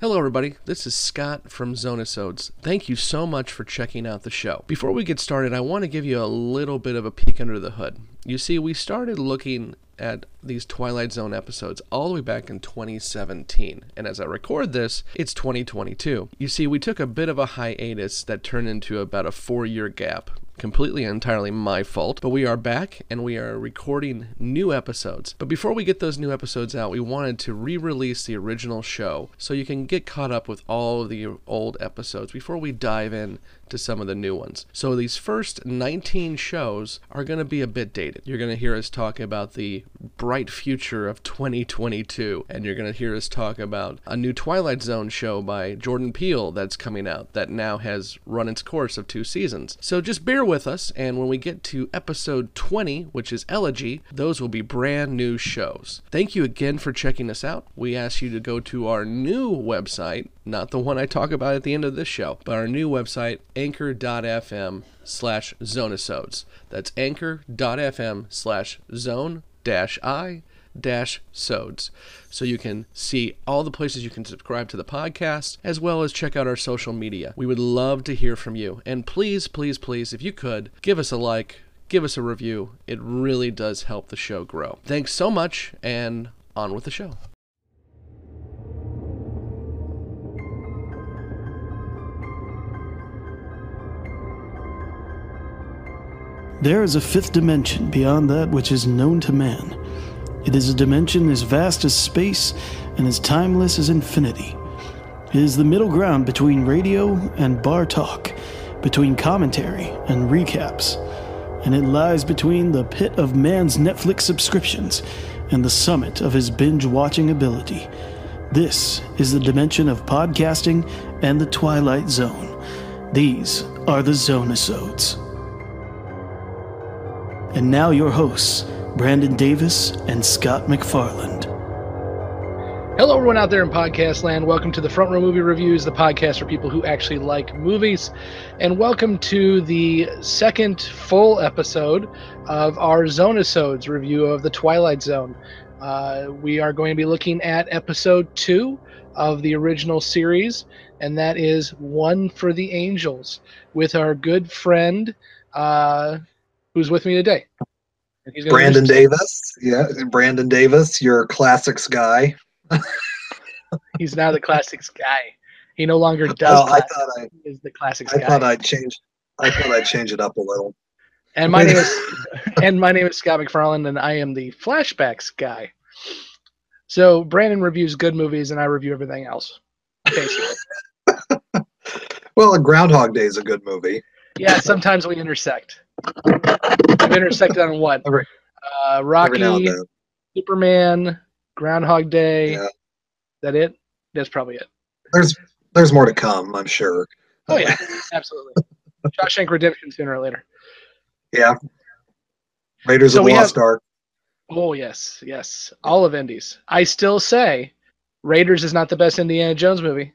Hello, everybody. This is Scott from Zonasodes. Thank you so much for checking out the show. Before we get started, I want to give you a little bit of a peek under the hood. You see, we started looking at these Twilight Zone episodes all the way back in 2017. And as I record this, it's 2022. You see, we took a bit of a hiatus that turned into about a four year gap completely and entirely my fault. But we are back and we are recording new episodes. But before we get those new episodes out, we wanted to re release the original show so you can get caught up with all of the old episodes before we dive in to some of the new ones. So these first 19 shows are going to be a bit dated. You're going to hear us talk about the bright future of 2022, and you're going to hear us talk about a new Twilight Zone show by Jordan Peele that's coming out that now has run its course of two seasons. So just bear with us, and when we get to episode 20, which is Elegy, those will be brand new shows. Thank you again for checking us out. We ask you to go to our new website, not the one I talk about at the end of this show, but our new website, anchor.fm slash zonasodes. That's anchor.fm slash zone dash I dash sods. So you can see all the places you can subscribe to the podcast, as well as check out our social media. We would love to hear from you. And please, please, please, if you could, give us a like, give us a review. It really does help the show grow. Thanks so much, and on with the show. There is a fifth dimension beyond that which is known to man. It is a dimension as vast as space and as timeless as infinity. It is the middle ground between radio and bar talk, between commentary and recaps, and it lies between the pit of man's Netflix subscriptions and the summit of his binge watching ability. This is the dimension of podcasting and the Twilight Zone. These are the Zonasodes. And now your hosts, Brandon Davis and Scott McFarland. Hello, everyone out there in podcast land. Welcome to the Front Row Movie Reviews, the podcast for people who actually like movies. And welcome to the second full episode of our Zonasodes review of The Twilight Zone. Uh, we are going to be looking at episode two of the original series, and that is One for the Angels, with our good friend, uh, who's with me today. Brandon Davis. Yeah, Brandon Davis, your classics guy. He's now the classics guy. He no longer does. Oh, I thought I is the classics I guy. thought I'd change. I thought I'd change it up a little. And my name is and my name is Scott McFarland, and I am the flashbacks guy. So Brandon reviews good movies, and I review everything else. Basically. well, Groundhog Day is a good movie. Yeah, sometimes we intersect. We've intersected on what? Every- Uh, Every now and Rocky. Superman, Groundhog Day. Yeah. That it? That's probably it. There's there's more to come, I'm sure. Oh yeah, absolutely. Shawshank Redemption sooner or later. Yeah. Raiders So of the Lost have- Ark. Oh yes, yes. All of Indies. I still say Raiders is not the best Indiana Jones movie.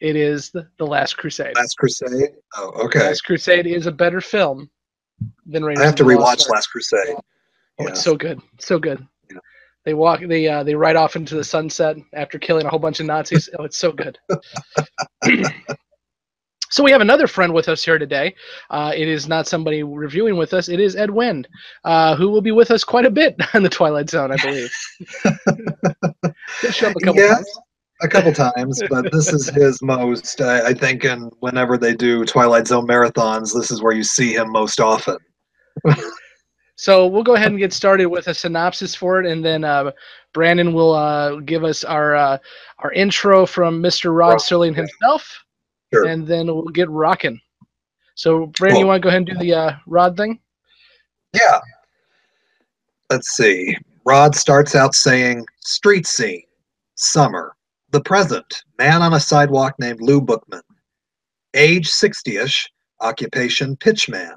It is the, the Last Crusade. Last Crusade. Oh, okay. Last Crusade is a better film Raiders. I have to rewatch. Last Crusade. Oh, Yeah. it's so good, so good. Yeah. They walk, they uh, they ride off into the sunset after killing a whole bunch of Nazis. oh, it's so good. so we have another friend with us here today. Uh, it is not somebody reviewing with us. It is Ed Wynn, uh, who will be with us quite a bit on the Twilight Zone, I believe. He'll show up a couple Yes, times. A couple times, but this is his most. I, I think, and whenever they do Twilight Zone marathons, this is where you see him most often. So we'll go ahead and get started with a synopsis for it, and then uh, Brandon will uh, give us our uh, our intro from Mr. Rod Rod, Serling himself, Sure. and then we'll get rocking. So Brandon, you want to go ahead and do the uh, Rod thing? Yeah. Let's see. Rod starts out saying, Street scene, summer, the present, man on a sidewalk named Lou Bookman. Age 60 ish, occupation pitchman.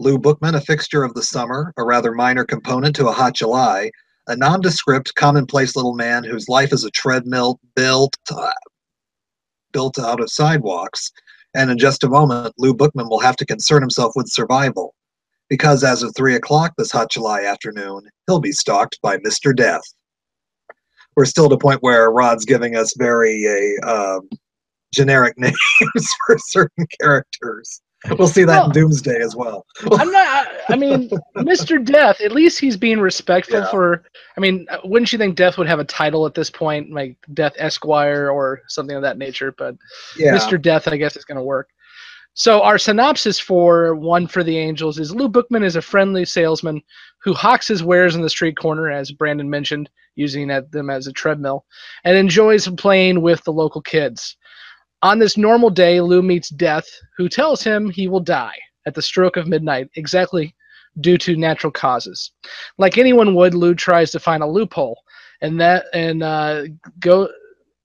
Lou Bookman, a fixture of the summer, a rather minor component to a hot July, a nondescript, commonplace little man whose life is a treadmill built, uh, built out of sidewalks. And in just a moment, Lou Bookman will have to concern himself with survival because as of 3 o'clock this hot July afternoon, he'll be stalked by Mr. Death. We're still at a point where Rod's giving us very a um, generic names for certain characters. We'll see that Well- in Doomsday as well. I'm not. I- I mean, Mr. Death. At least he's being respectful Yeah. for. I mean, uh, wouldn't you think Death would have a title at this point, like Death Esquire or something of that nature? But Yeah. Mr. Death, I guess, is going to work. So our synopsis for One for the Angels is Lou Bookman is a friendly salesman who hawks his wares in the street corner, as Brandon mentioned, using them as a treadmill, and enjoys playing with the local kids. On this normal day, Lou meets Death, who tells him he will die at the stroke of midnight, exactly due to natural causes. Like anyone would, Lou tries to find a loophole, and that and uh, go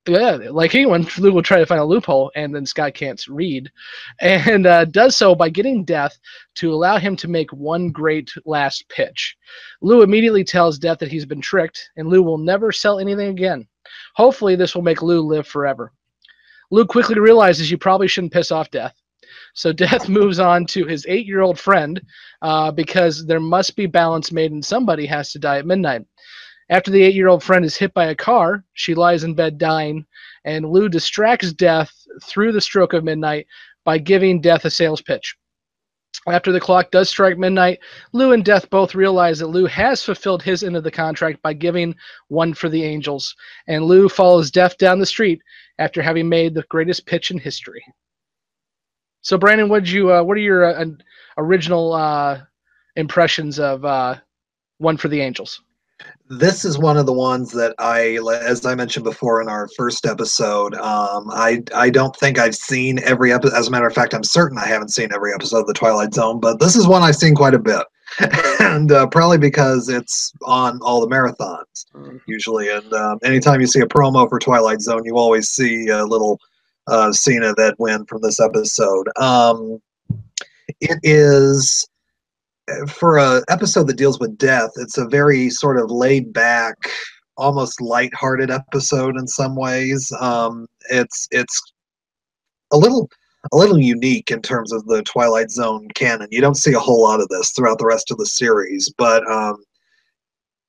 yeah, like anyone, Lou will try to find a loophole, and then Scott can't read, and uh, does so by getting Death to allow him to make one great last pitch. Lou immediately tells Death that he's been tricked, and Lou will never sell anything again. Hopefully, this will make Lou live forever. Lou quickly realizes you probably shouldn't piss off Death. So Death moves on to his eight-year-old friend uh, because there must be balance made, and somebody has to die at midnight. After the eight year old friend is hit by a car, she lies in bed dying, and Lou distracts Death through the stroke of midnight by giving Death a sales pitch. After the clock does strike midnight, Lou and Death both realize that Lou has fulfilled his end of the contract by giving one for the Angels, and Lou follows Death down the street after having made the greatest pitch in history. So, Brandon, what you? Uh, what are your uh, original uh, impressions of uh, one for the Angels? This is one of the ones that I, as I mentioned before in our first episode, um, I I don't think I've seen every episode. As a matter of fact, I'm certain I haven't seen every episode of The Twilight Zone, but this is one I've seen quite a bit, and uh, probably because it's on all the marathons usually. And um, anytime you see a promo for Twilight Zone, you always see a little uh, scene of that win from this episode. Um, it is for a episode that deals with death. It's a very sort of laid back, almost light-hearted episode in some ways. Um, it's it's a little a little unique in terms of the Twilight Zone canon. You don't see a whole lot of this throughout the rest of the series, but um,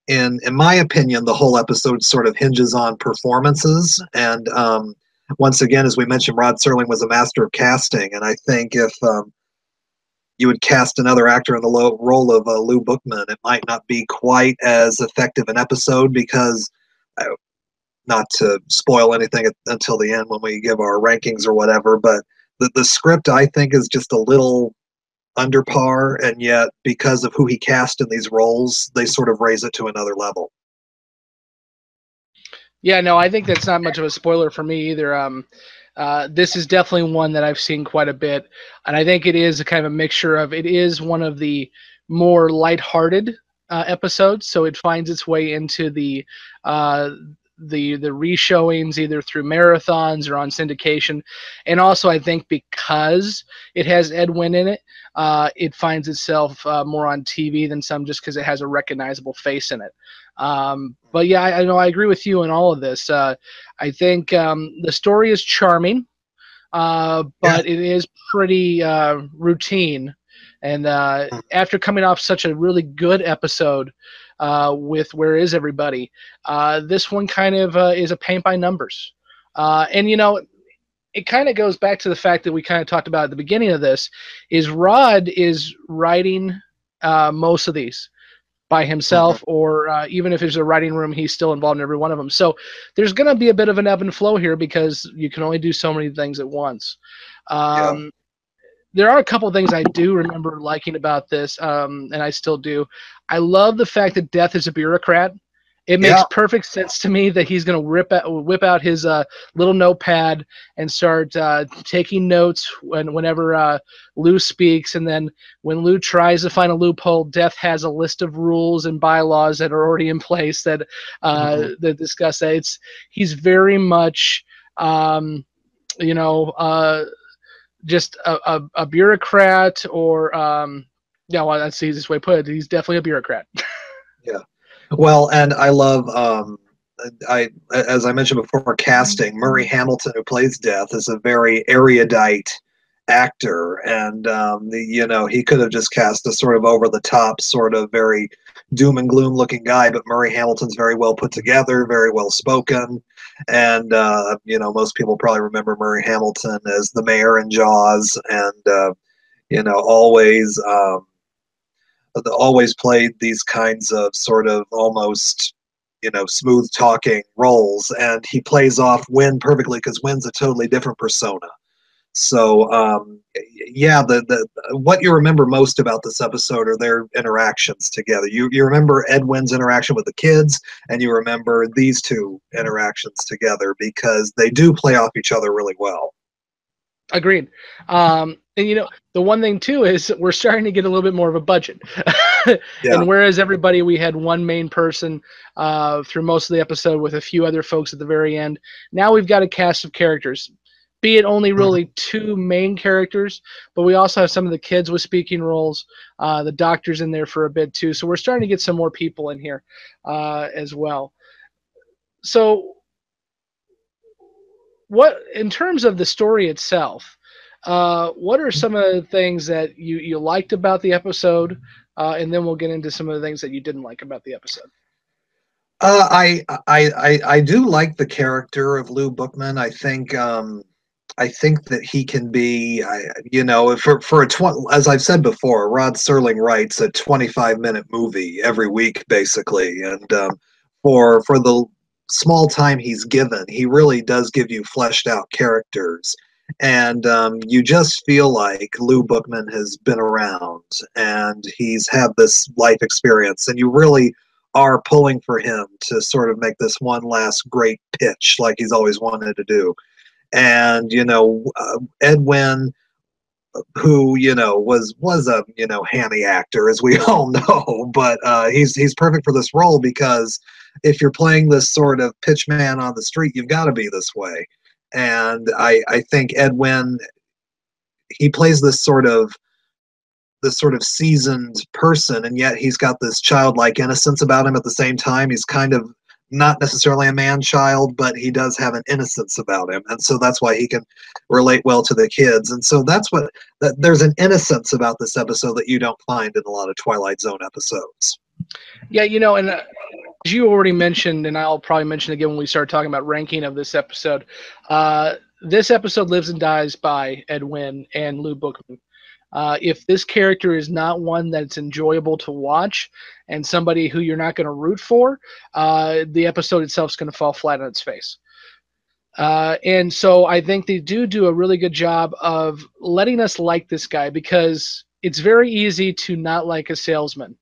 in in my opinion, the whole episode sort of hinges on performances. And um, once again, as we mentioned, Rod Serling was a master of casting, and I think if um, you would cast another actor in the lo- role of uh, Lou Bookman, it might not be quite as effective an episode because, uh, not to spoil anything at, until the end when we give our rankings or whatever, but the, the script I think is just a little under par, and yet because of who he cast in these roles, they sort of raise it to another level. Yeah, no, I think that's not much of a spoiler for me either. Um, uh, this is definitely one that I've seen quite a bit, and I think it is a kind of a mixture of it is one of the more lighthearted uh, episodes, so it finds its way into the uh, the the reshowings either through marathons or on syndication, and also I think because it has Ed Wynn in it, uh, it finds itself uh, more on TV than some just because it has a recognizable face in it. Um, but yeah, I, I know I agree with you in all of this. Uh, I think um, the story is charming, uh, but it is pretty uh, routine. And uh, after coming off such a really good episode uh, with Where Is Everybody, uh, this one kind of uh, is a paint by numbers. Uh, and you know, it kind of goes back to the fact that we kind of talked about at the beginning of this is Rod is writing uh, most of these by himself or uh, even if there's a writing room he's still involved in every one of them so there's going to be a bit of an ebb and flow here because you can only do so many things at once. Um, there are a couple of things i do remember liking about this um, and i still do i love the fact that death is a bureaucrat it makes Yeah. perfect sense to me that he's going to rip out, whip out his uh, little notepad and start uh, taking notes when, whenever uh, Lou speaks. And then when Lou tries to find a loophole, Death has a list of rules and bylaws that are already in place that uh, Mhm. that discuss that. It's he's very much, um, you know, uh, just a, a, a bureaucrat or. Um, yeah, well, that's the easiest way to put it. He's definitely a bureaucrat. Yeah. Well, and I love, um, I as I mentioned before, casting Murray Hamilton, who plays Death, is a very erudite actor, and um, the, you know he could have just cast a sort of over the top, sort of very doom and gloom looking guy. But Murray Hamilton's very well put together, very well spoken, and uh, you know most people probably remember Murray Hamilton as the mayor in Jaws, and uh, you know always. Um, always played these kinds of sort of almost you know smooth talking roles and he plays off Wynn perfectly because Wynn's a totally different persona so um, yeah the, the what you remember most about this episode are their interactions together you you remember ed Wynn's interaction with the kids and you remember these two interactions together because they do play off each other really well Agreed. Um, and you know, the one thing too is we're starting to get a little bit more of a budget. Yeah. And Where Is Everybody we had one main person uh, through most of the episode with a few other folks at the very end, now we've got a cast of characters. Be it only really two main characters, but we also have some of the kids with speaking roles. Uh, the doctor's in there for a bit too, so we're starting to get some more people in here uh, as well. So what in terms of the story itself uh, what are some of the things that you, you liked about the episode uh, and then we'll get into some of the things that you didn't like about the episode Uh, I, I I I do like the character of Lou Bookman. I think um, I think that he can be, I, you know, for for a twenty, as I've said before, Rod Serling writes a twenty-five minute movie every week, basically, and um, for for the small time he's given, he really does give you fleshed out characters. And um, you just feel like Lou Bookman has been around and he's had this life experience, and you really are pulling for him to sort of make this one last great pitch like he's always wanted to do. And, you know, uh, Ed Wynn, who, you know, was was a, you know, hammy actor, as we all know, but uh, he's he's perfect for this role because if you're playing this sort of pitch man on the street, you've got to be this way. And I, I think Ed Wynn, he plays this sort of this sort of seasoned person, and yet he's got this childlike innocence about him at the same time. He's kind of not necessarily a man child, but he does have an innocence about him, and so that's why he can relate well to the kids. And so that's what that there's an innocence about this episode that you don't find in a lot of Twilight Zone episodes. yeah you know and uh, as you already mentioned and i'll probably mention again when we start talking about ranking of this episode uh, this episode lives and dies by ed wynn and lou bookman uh, if this character is not one that's enjoyable to watch and somebody who you're not going to root for, uh, the episode itself is going to fall flat on its face. Uh, and so I think they do do a really good job of letting us like this guy because it's very easy to not like a salesman.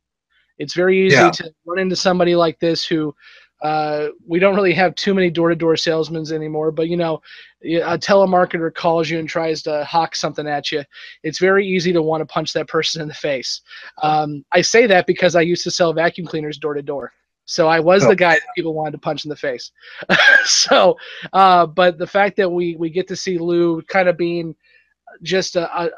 It's very easy Yeah. to run into somebody like this who uh, we don't really have too many door-to-door salesmen anymore. But you know, a telemarketer calls you and tries to hawk something at you. It's very easy to want to punch that person in the face. Um, I say that because I used to sell vacuum cleaners door to door. So I was Oh. the guy that people wanted to punch in the face. so, uh, but the fact that we we get to see Lou kind of being just a, a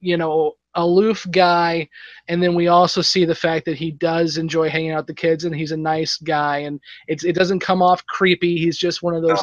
you know aloof guy, and then we also see the fact that he does enjoy hanging out with the kids and he's a nice guy, and it's it doesn't come off creepy. He's just one of those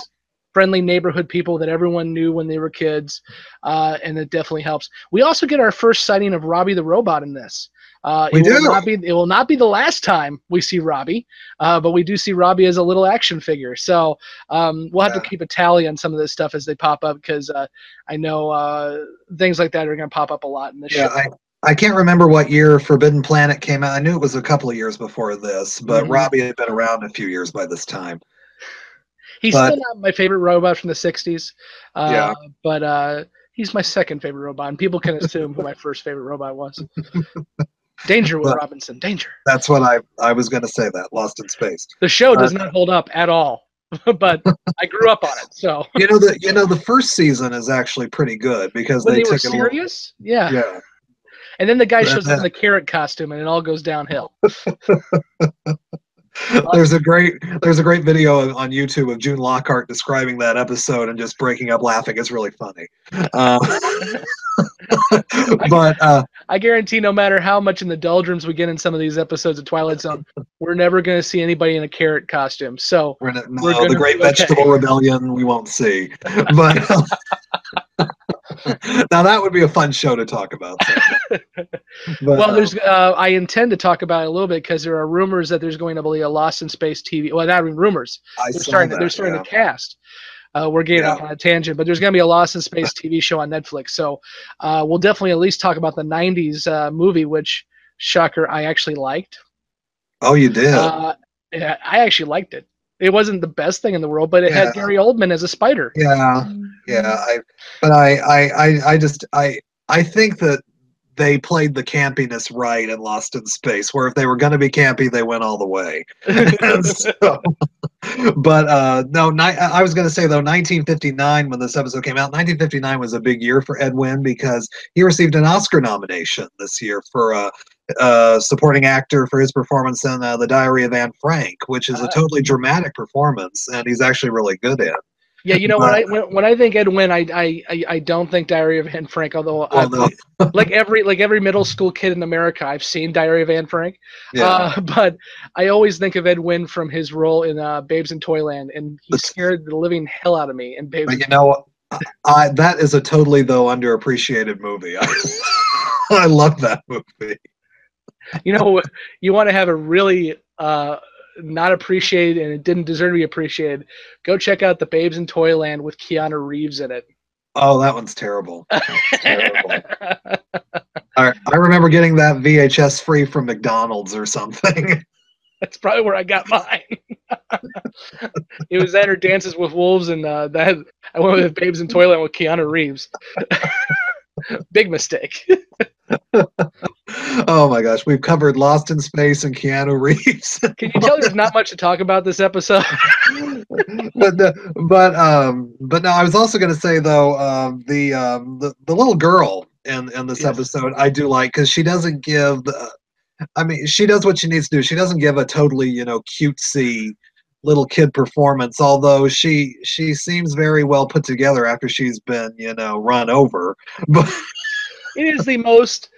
friendly neighborhood people that everyone knew when they were kids, uh, and it definitely helps. We also get our first sighting of Robbie the robot in this. Uh, We it will do. not be it will not be the last time we see Robbie, uh, but we do see Robbie as a little action figure. So um, we'll have Yeah. to keep a tally on some of this stuff as they pop up because uh, I know uh, things like that are going to pop up a lot in this Yeah, show. I, I can't remember what year Forbidden Planet came out. I knew it was a couple of years before this, but Mhm. Robbie had been around a few years by this time. He's but- still not my favorite robot from the '60s, uh, Yeah. but uh, he's my second favorite robot, and people can assume who my first favorite robot was. Danger, Will Robinson. Danger. That's what I I was going to say. That Lost in Space. The show does Uh, not hold up at all, but I grew up on it. So You know the you know the first season is actually pretty good because when they, they, were took it a little- serious, yeah. Yeah, And then the guy shows up in the carrot costume, and it all goes downhill. there's a great there's a great video on YouTube of June Lockhart describing that episode and just breaking up laughing. It's really funny. Um, but uh, I guarantee, no matter how much in the doldrums we get in some of these episodes of Twilight Zone, we're never going to see anybody in a carrot costume. So we're not, We're no, the Great be okay. Vegetable Rebellion we won't see. But now that would be a fun show to talk about. But, well, there's. Uh, I intend to talk about it a little bit because there are rumors that there's going to be a Lost in Space TV. Well, not even rumors. I They're starting. To, that, they're starting yeah. to cast. Uh, we're getting Yeah. off on a tangent, but there's going to be a Lost in Space TV show on Netflix. So uh, we'll definitely at least talk about the '90s uh, movie, which shocker, I actually liked. Oh, you did. Uh, yeah, I actually liked it. It wasn't the best thing in the world, but it Yeah. had Gary Oldman as a spider. yeah, yeah. I, but I, I, I, I just, I, I think that they played the campiness right in Lost in Space. Where if they were going to be campy, they went all the way. So, but uh, no, ni- I was going to say though, 1959 when this episode came out, 1959 was a big year for Ed Wynn because he received an Oscar nomination this year for uh, uh, supporting actor for his performance in uh, The Diary of Anne Frank, which is a Ah. totally dramatic performance, and he's actually really good in. Yeah, you know when I when, when I think Ed Wynn, I, I I don't think Diary of Anne Frank. Although I- like every like every middle school kid in America, I've seen Diary of Anne Frank. yeah, Uh, but I always think of Ed Wynn from his role in uh, Babes in Toyland, and he scared the living hell out of me in Babes. but you know? I, that is a totally though underappreciated movie. I, I love that movie. You know, you want to have a really uh, not appreciated and it didn't deserve to be appreciated. Go check out the Babes in Toyland with Keanu Reeves in it. Oh, that one's terrible. Terrible. I, I remember getting that VHS free from McDonald's or something. That's probably where I got mine. it was that or Dances with Wolves, and uh, that I went with Babes in Toyland with Keanu Reeves. Big mistake. Oh my gosh, we've covered Lost in Space and Keanu Reeves. Can you tell there's not much to talk about this episode? but the, but um but no, I was also going to say though um the um the, the little girl in in this Yes. episode I do like because she doesn't give the, I mean she does what she needs to do. She doesn't give a totally you know cutesy little kid performance although she she seems very well put together after she's been you know run over but it is the most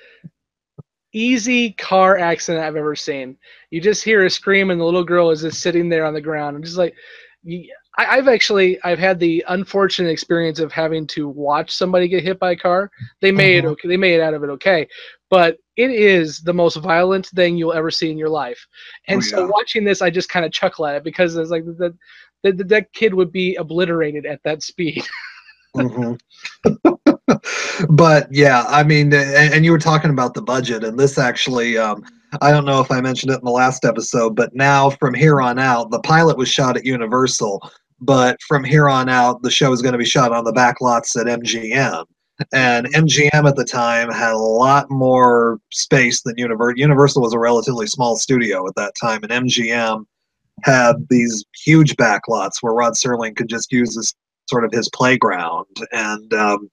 easy car accident I've ever seen. You just hear a scream, and the little girl is just sitting there on the ground. I'm just like, I, I've actually I've had the unfortunate experience of having to watch somebody get hit by a car. They made it Mhm. okay. They made it out of it okay, but it is the most violent thing you'll ever see in your life. And Oh, so watching this, I just kind of chuckle at it because it's like that that that kid would be obliterated at that speed. Mhm. but yeah, I mean, and, and you were talking about the budget, and this actually, um, I don't know if I mentioned it in the last episode, but now from here on out, the pilot was shot at Universal, but from here on out, the show is going to be shot on the back lots at MGM. And MGM at the time had a lot more space than Universal. Universal was a relatively small studio at that time, and MGM had these huge back lots where Rod Serling could just use this sort of his playground and um,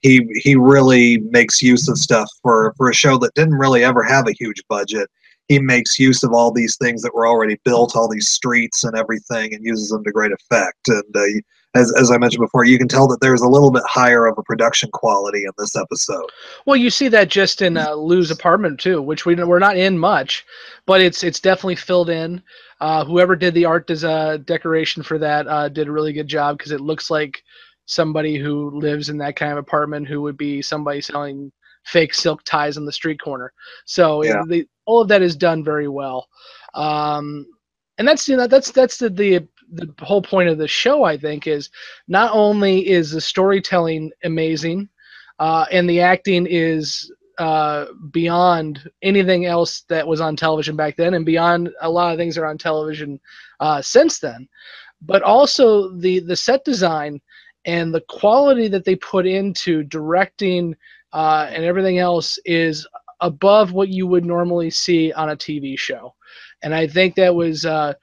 he he really makes use of stuff for for a show that didn't really ever have a huge budget. He makes use of all these things that were already built all these streets and everything and uses them to great effect. And uh, as, as i mentioned before you can tell that there's a little bit higher of a production quality in this episode. Well, you see that just in uh, Lou's apartment too, which we we're not in much, but it's it's definitely filled in. Uh, whoever did the art des- uh, decoration for that uh, did a really good job because it looks like somebody who lives in that kind of apartment who would be somebody selling fake silk ties on the street corner. So Yeah. the, all of that is done very well, um, and that's you know that's that's the, the the whole point of the show. I think is not only is the storytelling amazing uh, and the acting is uh, beyond anything else that was on television back then, and beyond a lot of things that are on television uh, since then. But also the the set design and the quality that they put into directing uh, and everything else is above what you would normally see on a TV show. And I think that was uh,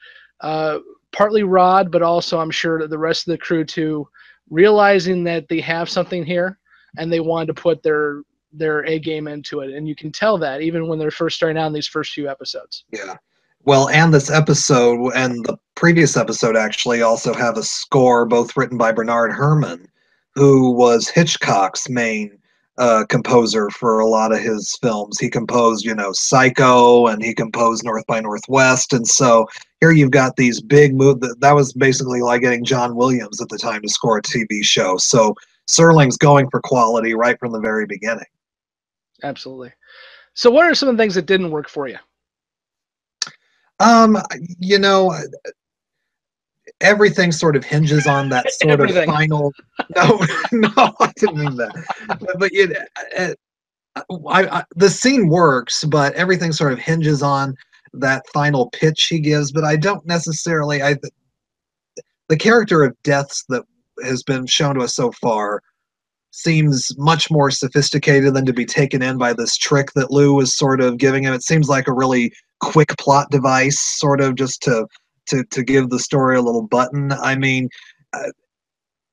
uh, partly Rod, but also I'm sure the rest of the crew too, realizing that they have something here and they wanted to put their their A game into it. And you can tell that even when they're first starting out in these first few episodes. Yeah. Well, and this episode and the previous episode actually also have a score both written by Bernard Herrmann, who was Hitchcock's main uh, composer for a lot of his films. He composed, you know, Psycho, and he composed North by Northwest, and so here you've got these big move. That was basically like getting John Williams at the time to score a TV show. So Serling's going for quality right from the very beginning. Absolutely. So, what are some of the things that didn't work for you? Um, you know, everything sort of hinges on that sort of final. No, no, I didn't mean that. But you, uh, I, I, the scene works, but everything sort of hinges on that final pitch he gives. But I don't necessarily. I the character of deaths that has been shown to us so far seems much more sophisticated than to be taken in by this trick that Lou was sort of giving him. It seems like a really quick plot device, sort of just to to to give the story a little button. I mean, uh,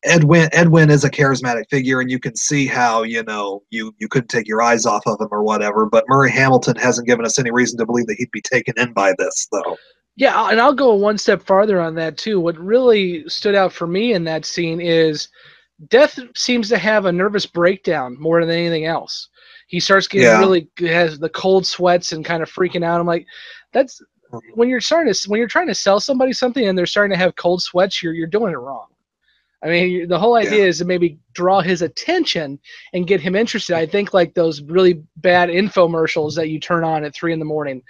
Ed Wynn Ed Wynn is a charismatic figure, and you can see how you know you you couldn't take your eyes off of him or whatever. But Murray Hamilton hasn't given us any reason to believe that he'd be taken in by this, though. Yeah, and I'll go one step farther on that too. What really stood out for me in that scene is Death seems to have a nervous breakdown more than anything else. He starts getting yeah. really has the cold sweats and kind of freaking out. I'm like, that's when you're starting to when you're trying to sell somebody something and they're starting to have cold sweats, you're you're doing it wrong. I mean, the whole idea yeah. is to maybe draw his attention and get him interested. I think like those really bad infomercials that you turn on at three in the morning,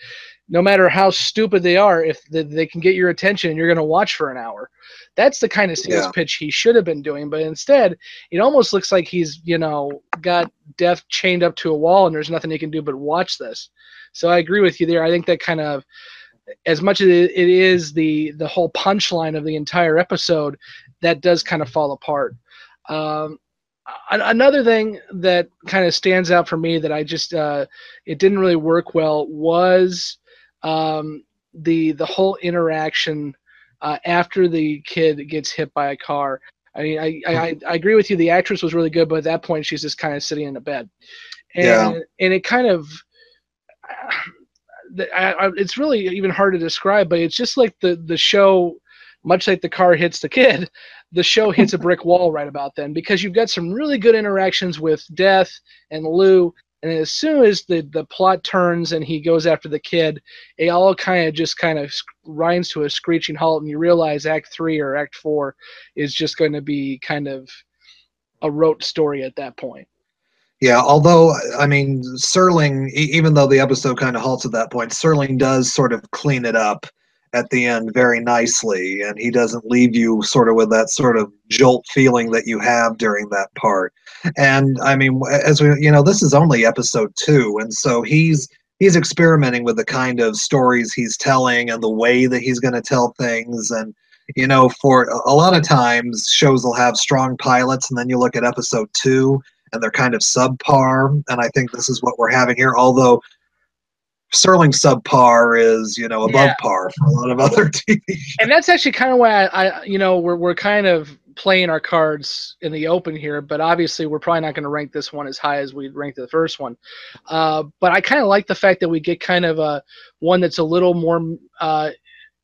no matter how stupid they are, if they can get your attention and you're going to watch for an hour, that's the kind of sales yeah. pitch he should have been doing. But instead, it almost looks like he's you know got death chained up to a wall and there's nothing he can do but watch this. So I agree with you there. I think that kind of as much as it is the the whole punchline of the entire episode, that does kind of fall apart. Um, another thing that kind of stands out for me that I just uh, it didn't really work well was um, the the whole interaction uh, after the kid gets hit by a car. I mean, I, I, I agree with you. The actress was really good, but at that point, she's just kind of sitting in a bed, and yeah. and it kind of I, I, it's really even hard to describe, but it's just like the the show, much like the car hits the kid, the show hits a brick wall right about then because you've got some really good interactions with Death and Lou, and as soon as the the plot turns and he goes after the kid, it all kind of just kind of grinds to a screeching halt, and you realize Act Three or Act Four is just going to be kind of a rote story at that point. Yeah, although I mean, Serling, even though the episode kind of halts at that point, Serling does sort of clean it up at the end very nicely, and he doesn't leave you sort of with that sort of jolt feeling that you have during that part. And I mean, as we, you know, this is only episode two, and so he's he's experimenting with the kind of stories he's telling and the way that he's going to tell things and you know for a lot of times shows will have strong pilots and then you look at episode two and they're kind of subpar. And I think this is what we're having here. Although Serling subpar is, you know, above yeah. par for a lot of other TV. And that's actually kind of why I, I, you know, we're, we're kind of playing our cards in the open here, but obviously we're probably not going to rank this one as high as we ranked the first one. Uh, but I kind of like the fact that we get kind of a one that's a little more uh,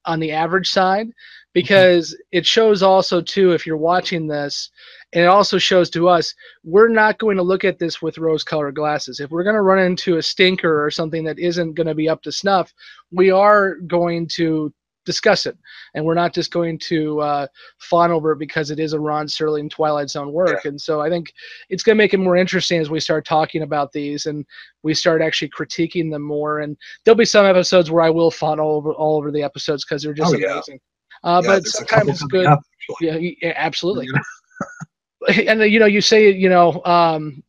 on the average side because mm-hmm. it shows also too if you're watching this and it also shows to us we're not going to look at this with rose colored glasses. If we're going to run into a stinker or something that isn't going to be up to snuff, we are going to discuss it. And we're not just going to uh, fawn over it because it is a Rod Serling Twilight Zone work. Yeah. And so I think it's going to make it more interesting as we start talking about these and we start actually critiquing them more. And there'll be some episodes where I will fawn all over all over the episodes because they're just oh, amazing. Yeah. Uh, yeah, but sometimes it's good. Up, yeah, yeah, absolutely. and you know you say you know um,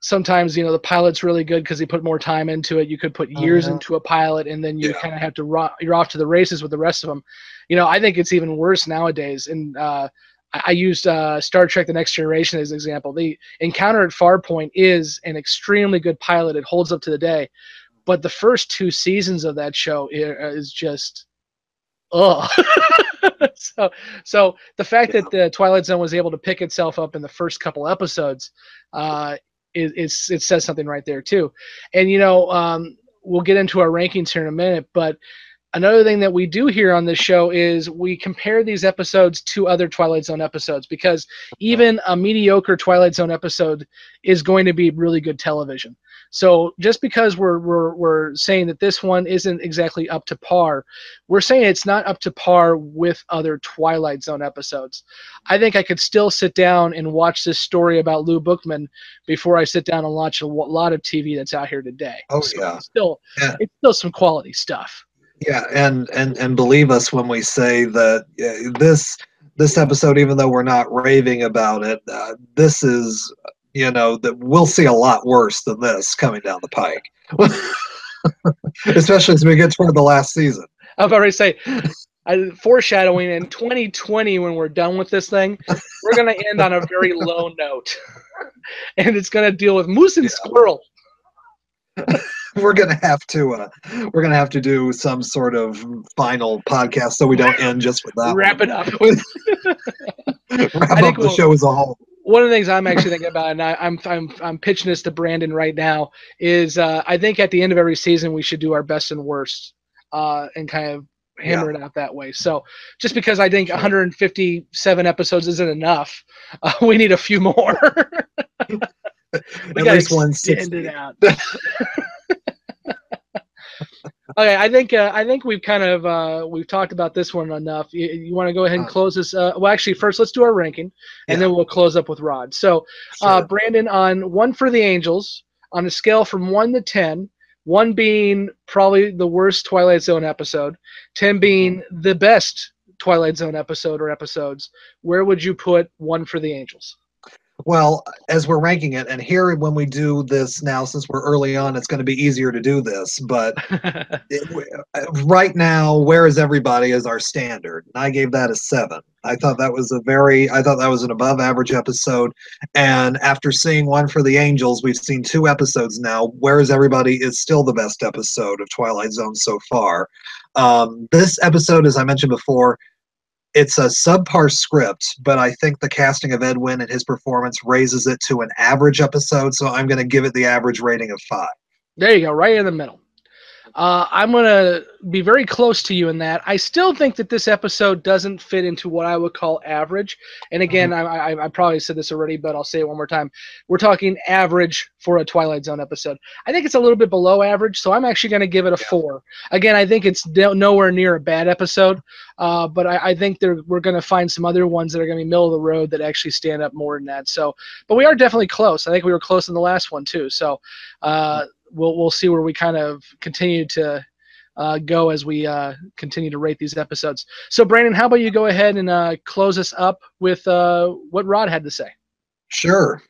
sometimes you know the pilot's really good because he put more time into it you could put years uh-huh. into a pilot and then you yeah. kind of have to ro- you're off to the races with the rest of them you know i think it's even worse nowadays and uh, I, I used uh, star trek the next generation as an example the encounter at farpoint is an extremely good pilot it holds up to the day but the first two seasons of that show is just ugh. so, so the fact that the Twilight Zone was able to pick itself up in the first couple episodes, uh, is, is it says something right there too. And you know, um, we'll get into our rankings here in a minute, but another thing that we do here on this show is we compare these episodes to other Twilight Zone episodes because even a mediocre Twilight Zone episode is going to be really good television. So just because we're, we're, we're saying that this one isn't exactly up to par, we're saying it's not up to par with other Twilight Zone episodes. I think I could still sit down and watch this story about Lou Bookman before I sit down and watch a lot of TV that's out here today. Oh So yeah, it's still Yeah. it's still some quality stuff. Yeah, and and and believe us when we say that uh, this this episode, even though we're not raving about it, uh, this is you know that we'll see a lot worse than this coming down the pike, especially as we get toward the last season. I've already say, I, foreshadowing in 2020 when we're done with this thing, we're gonna end on a very low note, and it's gonna deal with moose and Yeah. squirrel. We're gonna have to uh, we're gonna have to do some sort of final podcast so we don't end just with that. Wrap it up. one. Wrap I think up the we'll- show as a whole. One of the things I'm actually thinking about, and I, I'm I'm I'm pitching this to Brandon right now, is uh, I think at the end of every season we should do our best and worst, uh, and kind of hammer it out that way. So just because I think Sure. 157 episodes isn't enough, uh, we need a few more. we At least one sixty. Okay, I think uh, I think we've kind of uh, we've talked about this one enough. You, you want to go ahead and Uh, close this? Uh, well, actually, first let's do our ranking, and Yeah. then we'll close up with Rod. So, uh, Sure. Brandon, on one for the Angels, on a scale from one to ten, one being probably the worst Twilight Zone episode, ten being the best Twilight Zone episode or episodes. Where would you put one for the Angels? Well, as we're ranking it, and here when we do this now, since we're early on, it's going to be easier to do this. But it, uh, right now, where is everybody is our standard. And I gave that a seven. I thought that was a very, I thought that was an above average episode. And after seeing one for the Angels, we've seen two episodes now. Where is everybody is still the best episode of Twilight Zone so far. Um, this episode, as I mentioned before, it's a subpar script, but I think the casting of Ed Wynn and his performance raises it to an average episode. So I'm going to give it the average rating of five. There you go, right in the middle. Uh, I'm gonna be very close to you in that. I still think that this episode doesn't fit into what I would call average. And again, I, I, I probably said this already, but I'll say it one more time. We're talking average for a Twilight Zone episode. I think it's a little bit below average, so I'm actually going to give it a Yeah. four. Again, I think it's no- nowhere near a bad episode, uh, but I, I think there, we're going to find some other ones that are going to be middle of the road that actually stand up more than that. So, but we are definitely close. I think we were close in the last one too. So, uh, we'll we'll see where we kind of continue to uh, go as we uh, continue to rate these episodes. So, Brandon, how about you go ahead and uh, close us up with uh, what Rod had to say? Sure.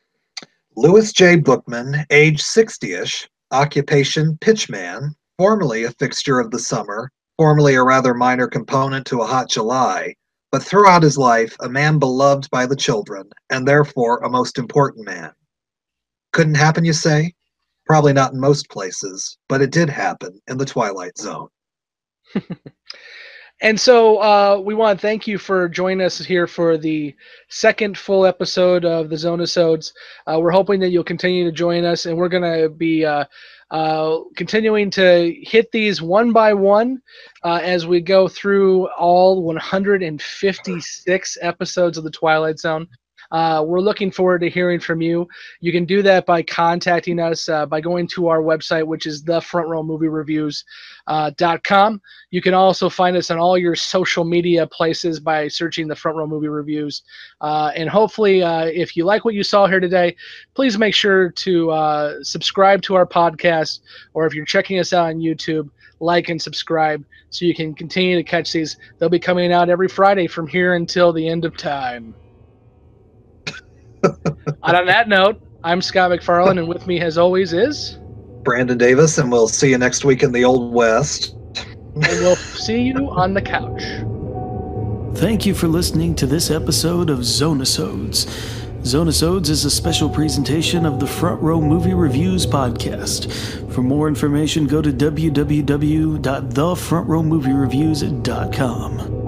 Louis J. Bookman, age 60 ish, occupation pitchman, formerly a fixture of the summer, formerly a rather minor component to a hot July, but throughout his life, a man beloved by the children, and therefore a most important man. Couldn't happen, you say? Probably not in most places, but it did happen in the Twilight Zone. And so uh, we want to thank you for joining us here for the second full episode of the Zonasodes. Uh, we're hoping that you'll continue to join us, and we're going to be uh, uh, continuing to hit these one by one uh, as we go through all 156 episodes of the Twilight Zone. Uh, we're looking forward to hearing from you. You can do that by contacting us uh, by going to our website, which is thefrontrowmoviereviews.com. You can also find us on all your social media places by searching the Front Row Movie Reviews. Uh, and hopefully, uh, if you like what you saw here today, please make sure to uh, subscribe to our podcast, or if you're checking us out on YouTube, like and subscribe so you can continue to catch these. They'll be coming out every Friday from here until the end of time. and on that note, I'm Scott McFarland, and with me, as always, is. Brandon Davis, and we'll see you next week in the Old West. And we'll see you on the couch. Thank you for listening to this episode of Zonasodes. Zonasodes is a special presentation of the Front Row Movie Reviews podcast. For more information, go to www.thefrontrowmoviereviews.com.